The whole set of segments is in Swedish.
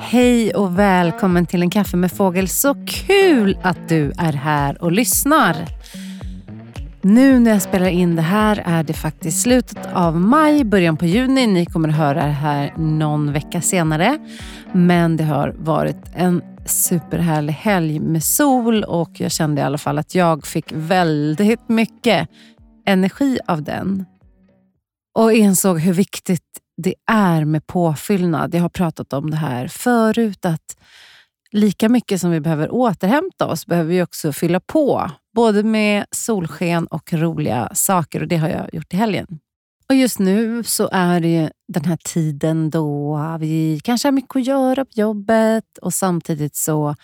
Hej och välkommen till en kaffe med fågel. Så kul att du är här och lyssnar. Nu när jag spelar in det här är det faktiskt slutet av maj, början på juni. Ni kommer att höra det här någon vecka senare. Men det har varit en superhärlig helg med sol och jag kände i alla fall att jag fick väldigt mycket energi av den. Och insåg hur viktigt det är med påfyllnad. Jag har pratat om det här förut, att lika mycket som vi behöver återhämta oss behöver vi också fylla på. Både med solsken och roliga saker och det har jag gjort i helgen. Och Just nu så är det den här tiden då vi kanske har mycket att göra på jobbet och samtidigt så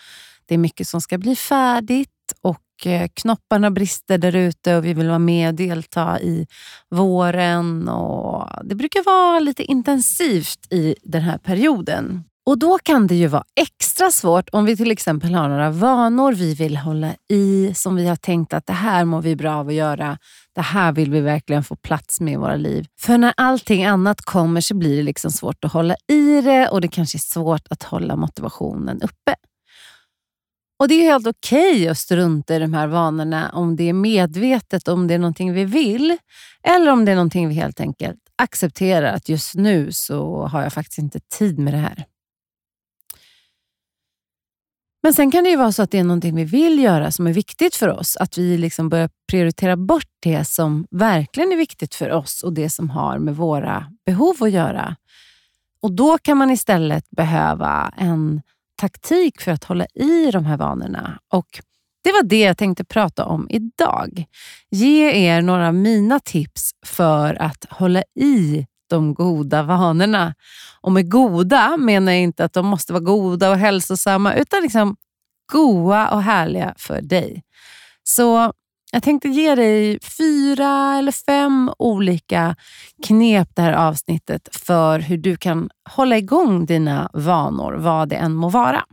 det är mycket som ska bli färdigt och Eh, knopparna brister där ute och vi vill vara med och delta i våren. Och det brukar vara lite intensivt i den här perioden. Och Då kan det ju vara extra svårt om vi till exempel har några vanor vi vill hålla i, som vi har tänkt att det här mår vi bra av att göra. Det här vill vi verkligen få plats med i våra liv. För när allting annat kommer så blir det liksom svårt att hålla i det och det kanske är svårt att hålla motivationen uppe. Och Det är helt okej okay att strunta i de här vanorna om det är medvetet, om det är någonting vi vill eller om det är någonting vi helt enkelt accepterar att just nu så har jag faktiskt inte tid med det här. Men sen kan det ju vara så att det är någonting vi vill göra som är viktigt för oss. Att vi liksom börjar prioritera bort det som verkligen är viktigt för oss och det som har med våra behov att göra. Och Då kan man istället behöva en taktik för att hålla i de här vanorna. Och Det var det jag tänkte prata om idag. Ge er några av mina tips för att hålla i de goda vanorna. Och med goda menar jag inte att de måste vara goda och hälsosamma, utan liksom goa och härliga för dig. Så jag tänkte ge dig fyra eller fem olika knep det här avsnittet för hur du kan hålla igång dina vanor, vad det än må vara.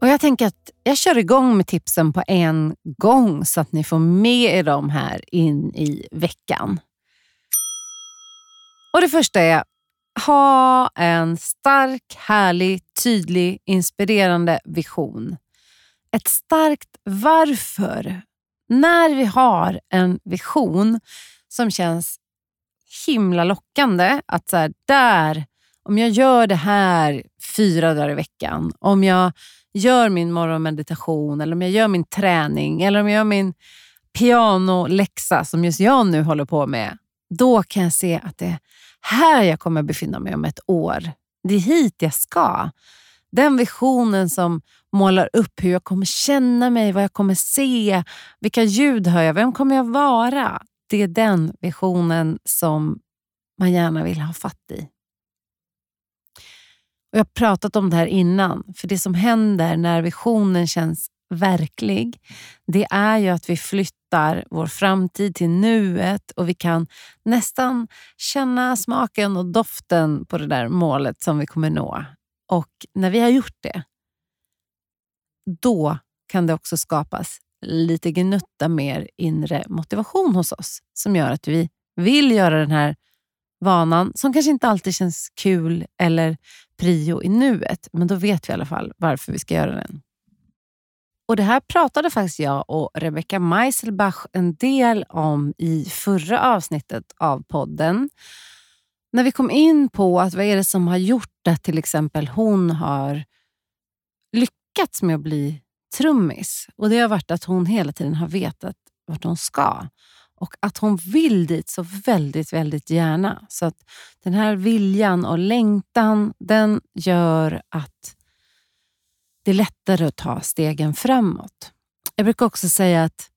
Och Jag tänker att jag kör igång med tipsen på en gång så att ni får med er dem här in i veckan. Och Det första är ha en stark, härlig, tydlig, inspirerande vision. Ett starkt varför. När vi har en vision som känns himla lockande, att så här, där, om jag gör det här fyra dagar i veckan, om jag gör min morgonmeditation, eller om jag gör min träning, eller om jag gör min pianoläxa som just jag nu håller på med, då kan jag se att det här jag kommer befinna mig om ett år. Det är hit jag ska. Den visionen som målar upp hur jag kommer känna mig, vad jag kommer se, vilka ljud hör jag, vem kommer jag vara? Det är den visionen som man gärna vill ha fatt i. Och jag har pratat om det här innan, för det som händer när visionen känns verklig, det är ju att vi flyttar vår framtid till nuet och vi kan nästan känna smaken och doften på det där målet som vi kommer nå. Och när vi har gjort det, då kan det också skapas lite gnutta mer inre motivation hos oss som gör att vi vill göra den här vanan som kanske inte alltid känns kul eller prio i nuet, men då vet vi i alla fall varför vi ska göra den. Och Det här pratade faktiskt jag och Rebecca Meiselbach en del om i förra avsnittet av podden. När vi kom in på att vad är det som har gjort att till exempel hon har lyckats med att bli trummis. Och Det har varit att hon hela tiden har vetat vart hon ska och att hon vill dit så väldigt, väldigt gärna. Så att den här viljan och längtan, den gör att det är lättare att ta stegen framåt. Jag brukar också säga att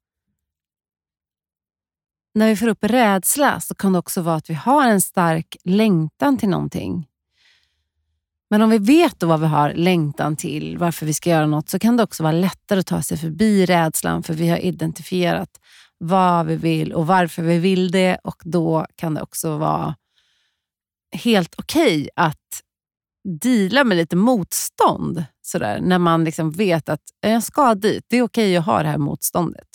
när vi får upp rädsla så kan det också vara att vi har en stark längtan till någonting. Men om vi vet vad vi har längtan till, varför vi ska göra något, så kan det också vara lättare att ta sig förbi rädslan för vi har identifierat vad vi vill och varför vi vill det och då kan det också vara helt okej okay att deala med lite motstånd. Sådär, när man liksom vet att eh, jag ska dit. Det är okej okay att ha det här motståndet.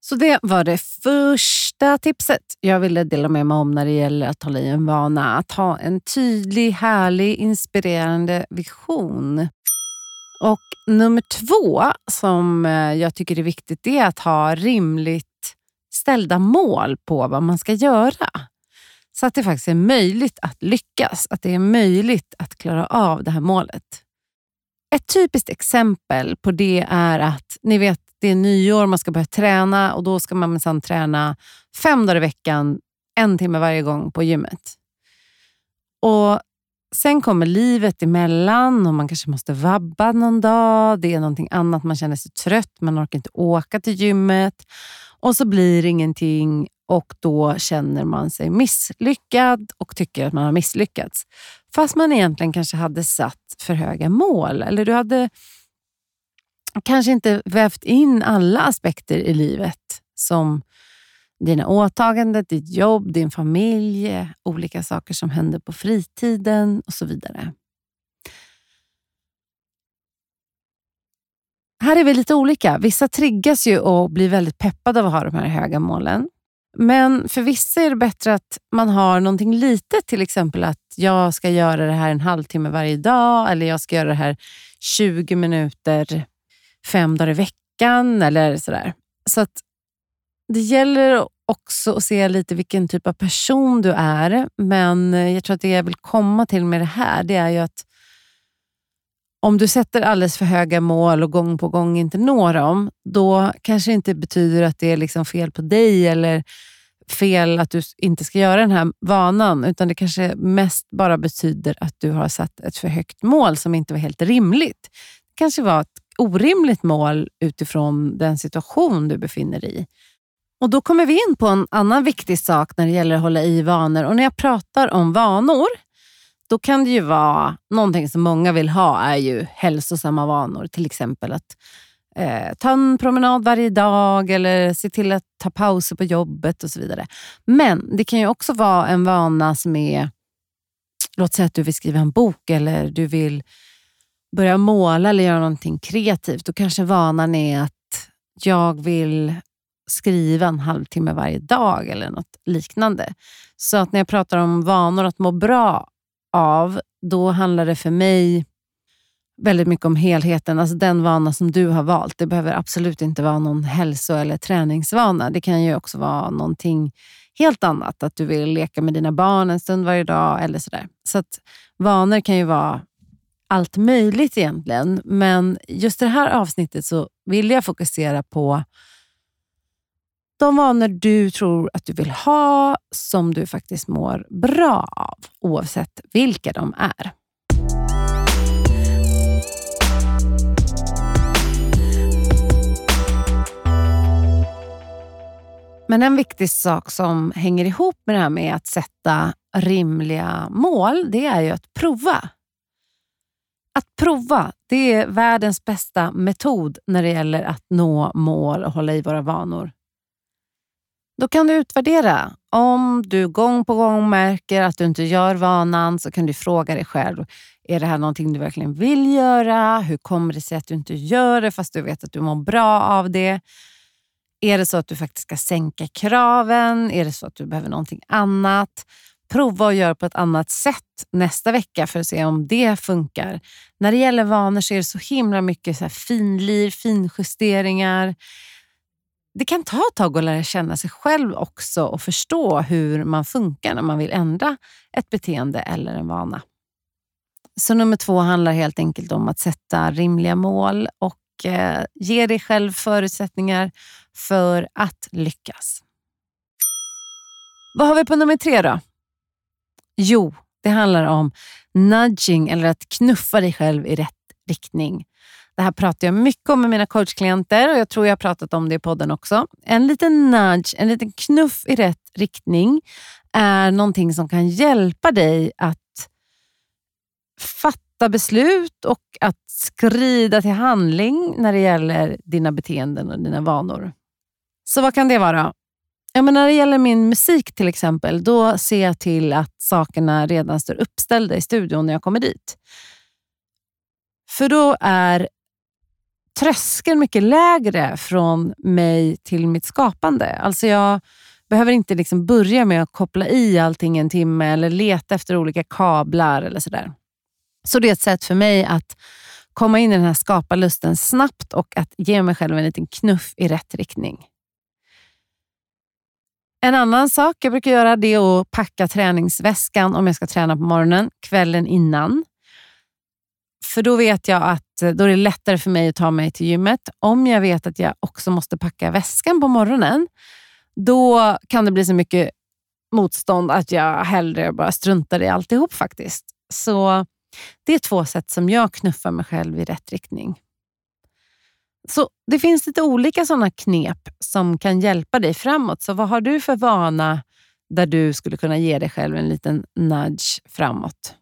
Så det var det första tipset jag ville dela med mig om när det gäller att hålla i en vana. Att ha en tydlig, härlig, inspirerande vision. Och nummer två som eh, jag tycker är viktigt är att ha rimligt ställda mål på vad man ska göra. Så att det faktiskt är möjligt att lyckas, att det är möjligt att klara av det här målet. Ett typiskt exempel på det är att ni vet, det är nyår, man ska börja träna och då ska man minsann träna fem dagar i veckan, en timme varje gång på gymmet. Och Sen kommer livet emellan och man kanske måste vabba någon dag. Det är någonting annat, man känner sig trött, man orkar inte åka till gymmet. Och så blir det ingenting och då känner man sig misslyckad och tycker att man har misslyckats. Fast man egentligen kanske hade satt för höga mål. Eller du hade kanske inte vävt in alla aspekter i livet som dina åtaganden, ditt jobb, din familj, olika saker som händer på fritiden och så vidare. Här är vi lite olika. Vissa triggas ju och blir väldigt peppade av att ha de här höga målen. Men för vissa är det bättre att man har någonting litet, till exempel att jag ska göra det här en halvtimme varje dag eller jag ska göra det här 20 minuter fem dagar i veckan eller sådär. Så att det gäller också att se lite vilken typ av person du är, men jag tror att det jag vill komma till med det här, det är ju att om du sätter alldeles för höga mål och gång på gång inte når dem, då kanske det inte betyder att det är liksom fel på dig eller fel att du inte ska göra den här vanan, utan det kanske mest bara betyder att du har satt ett för högt mål som inte var helt rimligt. Det kanske var ett orimligt mål utifrån den situation du befinner dig i. Och Då kommer vi in på en annan viktig sak när det gäller att hålla i vanor. Och När jag pratar om vanor, då kan det ju vara någonting som många vill ha, är ju hälsosamma vanor. Till exempel att eh, ta en promenad varje dag eller se till att ta pauser på jobbet och så vidare. Men det kan ju också vara en vana som är, låt säga att du vill skriva en bok eller du vill börja måla eller göra någonting kreativt. Då kanske vanan är att jag vill skriva en halvtimme varje dag eller något liknande. Så att när jag pratar om vanor att må bra av, då handlar det för mig väldigt mycket om helheten. Alltså den vana som du har valt. Det behöver absolut inte vara någon hälso eller träningsvana. Det kan ju också vara någonting helt annat. Att du vill leka med dina barn en stund varje dag eller sådär. Så att vanor kan ju vara allt möjligt egentligen. Men just i det här avsnittet så vill jag fokusera på de vanor du tror att du vill ha som du faktiskt mår bra av, oavsett vilka de är. Men en viktig sak som hänger ihop med det här med att sätta rimliga mål, det är ju att prova. Att prova, det är världens bästa metod när det gäller att nå mål och hålla i våra vanor. Då kan du utvärdera. Om du gång på gång märker att du inte gör vanan så kan du fråga dig själv. Är det här någonting du verkligen vill göra? Hur kommer det sig att du inte gör det fast du vet att du mår bra av det? Är det så att du faktiskt ska sänka kraven? Är det så att du behöver någonting annat? Prova att göra på ett annat sätt nästa vecka för att se om det funkar. När det gäller vanor så är det så himla mycket så här finlir, finjusteringar det kan ta ett tag att lära känna sig själv också och förstå hur man funkar när man vill ändra ett beteende eller en vana. Så nummer två handlar helt enkelt om att sätta rimliga mål och eh, ge dig själv förutsättningar för att lyckas. Vad har vi på nummer tre då? Jo, det handlar om nudging eller att knuffa dig själv i rätt riktning. Det här pratar jag mycket om med mina coachklienter och jag tror jag har pratat om det i podden också. En liten nudge, en liten knuff i rätt riktning är någonting som kan hjälpa dig att fatta beslut och att skrida till handling när det gäller dina beteenden och dina vanor. Så vad kan det vara? Ja, men när det gäller min musik till exempel, då ser jag till att sakerna redan står uppställda i studion när jag kommer dit. För då är tröskeln mycket lägre från mig till mitt skapande. Alltså jag behöver inte liksom börja med att koppla i allting en timme eller leta efter olika kablar eller sådär. Så det är ett sätt för mig att komma in i den här skaparlusten snabbt och att ge mig själv en liten knuff i rätt riktning. En annan sak jag brukar göra det är att packa träningsväskan om jag ska träna på morgonen kvällen innan. För då vet jag att eh, då är det lättare för mig att ta mig till gymmet. Om jag vet att jag också måste packa väskan på morgonen, då kan det bli så mycket motstånd att jag hellre bara struntar i alltihop faktiskt. Så det är två sätt som jag knuffar mig själv i rätt riktning. Så Det finns lite olika sådana knep som kan hjälpa dig framåt. Så vad har du för vana där du skulle kunna ge dig själv en liten nudge framåt?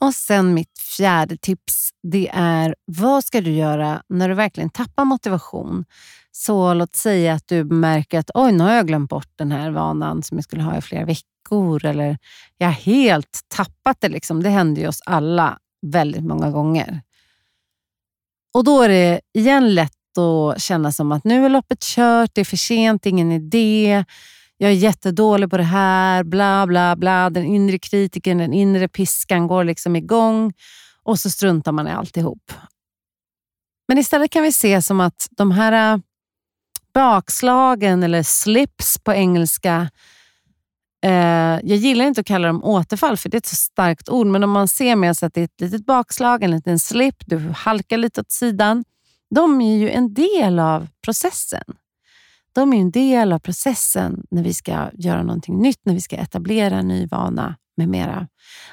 Och sen mitt fjärde tips, det är vad ska du göra när du verkligen tappar motivation? Så låt säga att du märker att oj, nu har jag glömt bort den här vanan som jag skulle ha i flera veckor eller jag har helt tappat det. Liksom. Det händer ju oss alla väldigt många gånger. Och Då är det igen lätt att känna som att nu är loppet kört, det är för sent, ingen idé jag är jättedålig på det här, bla bla bla. Den inre kritiken, den inre piskan går liksom igång och så struntar man i alltihop. Men istället kan vi se som att de här äh, bakslagen, eller slips på engelska, eh, jag gillar inte att kalla dem återfall, för det är ett så starkt ord, men om man ser med sig att det är ett litet bakslag, en liten slip, du halkar lite åt sidan. De är ju en del av processen de är en del av processen när vi ska göra någonting nytt, när vi ska etablera en ny vana med mera.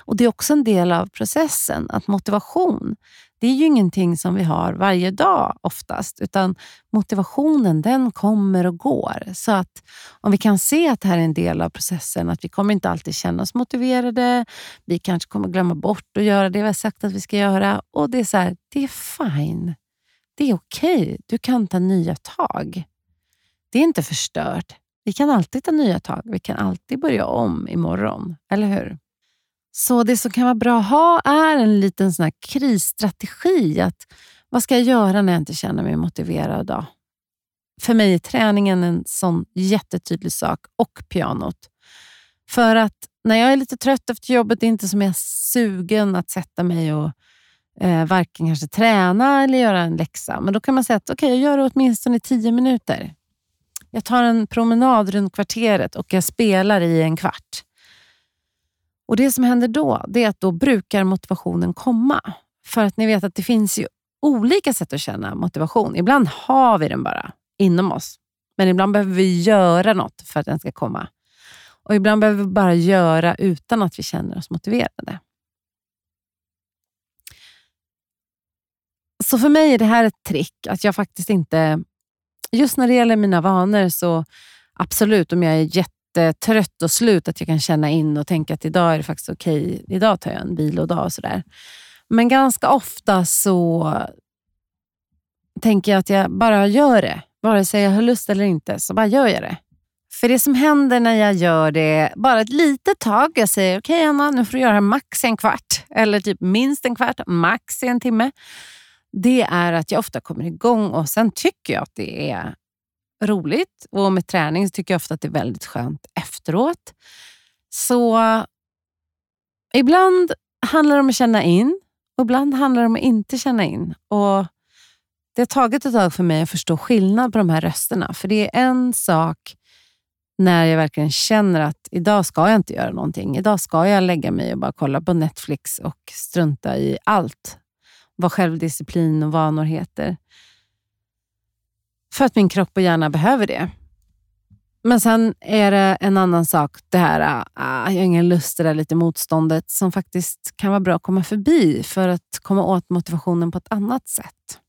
Och Det är också en del av processen att motivation, det är ju ingenting som vi har varje dag oftast, utan motivationen den kommer och går. Så att om vi kan se att det här är en del av processen, att vi kommer inte alltid känna oss motiverade, vi kanske kommer glömma bort att göra det vi har sagt att vi ska göra och det är så här, det är fine. Det är okej. Okay. Du kan ta nya tag. Det är inte förstört. Vi kan alltid ta nya tag. Vi kan alltid börja om imorgon, eller hur? Så det som kan vara bra att ha är en liten sån krisstrategi. Att, vad ska jag göra när jag inte känner mig motiverad? idag? För mig är träningen en sån jättetydlig sak och pianot. För att när jag är lite trött efter jobbet, det är inte som jag är sugen att sätta mig och eh, varken kanske träna eller göra en läxa. Men då kan man säga att okay, jag gör det åtminstone i tio minuter. Jag tar en promenad runt kvarteret och jag spelar i en kvart. Och Det som händer då, det är att då brukar motivationen komma. För att ni vet att det finns ju olika sätt att känna motivation. Ibland har vi den bara inom oss, men ibland behöver vi göra något för att den ska komma. Och Ibland behöver vi bara göra utan att vi känner oss motiverade. Så för mig är det här ett trick, att jag faktiskt inte just när det gäller mina vanor så absolut, om jag är jättetrött och slut, att jag kan känna in och tänka att idag är det faktiskt okej. Okay. Idag tar jag en vilodag och sådär. Men ganska ofta så tänker jag att jag bara gör det. Vare sig jag har lust eller inte, så bara gör jag det. För det som händer när jag gör det bara ett litet tag, jag säger okej okay, Anna, nu får du göra max en kvart. Eller typ minst en kvart, max en timme det är att jag ofta kommer igång och sen tycker jag att det är roligt. Och med träning tycker jag ofta att det är väldigt skönt efteråt. Så ibland handlar det om att känna in och ibland handlar det om att inte känna in. Och Det har tagit ett tag för mig att förstå skillnad på de här rösterna. För det är en sak när jag verkligen känner att idag ska jag inte göra någonting. Idag ska jag lägga mig och bara kolla på Netflix och strunta i allt vad självdisciplin och vanor heter. För att min kropp och hjärna behöver det. Men sen är det en annan sak, det här ah, jag har ingen lust, det där lite motståndet som faktiskt kan vara bra att komma förbi för att komma åt motivationen på ett annat sätt.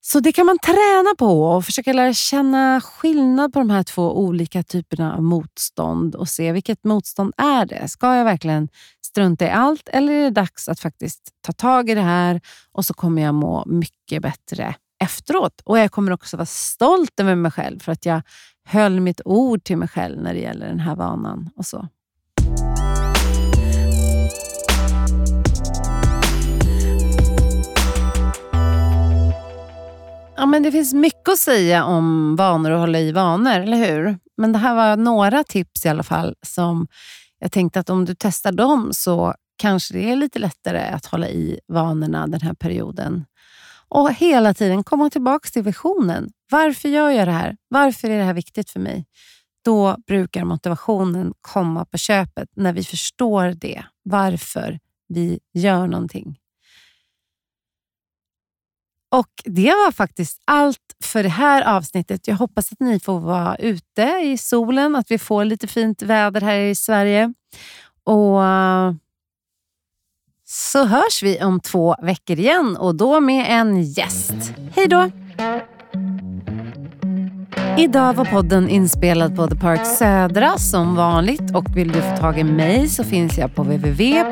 Så det kan man träna på och försöka lära känna skillnad på de här två olika typerna av motstånd och se vilket motstånd är det. Ska jag verkligen strunta i allt eller är det dags att faktiskt ta tag i det här och så kommer jag må mycket bättre efteråt. Och Jag kommer också vara stolt över mig själv för att jag höll mitt ord till mig själv när det gäller den här vanan. och så. Ja, men det finns mycket att säga om vanor och hålla i vanor, eller hur? Men det här var några tips i alla fall som jag tänkte att om du testar dem så kanske det är lite lättare att hålla i vanorna den här perioden. Och hela tiden komma tillbaka till visionen. Varför gör jag det här? Varför är det här viktigt för mig? Då brukar motivationen komma på köpet när vi förstår det. Varför vi gör någonting. Och Det var faktiskt allt för det här avsnittet. Jag hoppas att ni får vara ute i solen, att vi får lite fint väder här i Sverige. Och eh, så hörs vi om två veckor igen och då med en gäst. Hej då! Idag var podden inspelad på The Park Södra som vanligt och vill du få tag i mig så finns jag på www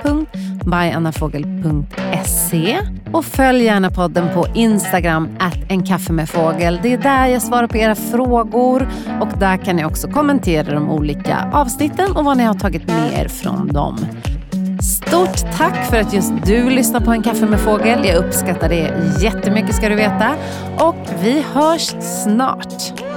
byannafogel.se. och följ gärna podden på Instagram, at en kaffe med fågel. Det är där jag svarar på era frågor och där kan ni också kommentera de olika avsnitten och vad ni har tagit med er från dem. Stort tack för att just du lyssnar på En kaffe med fågel. Jag uppskattar det jättemycket ska du veta. Och vi hörs snart.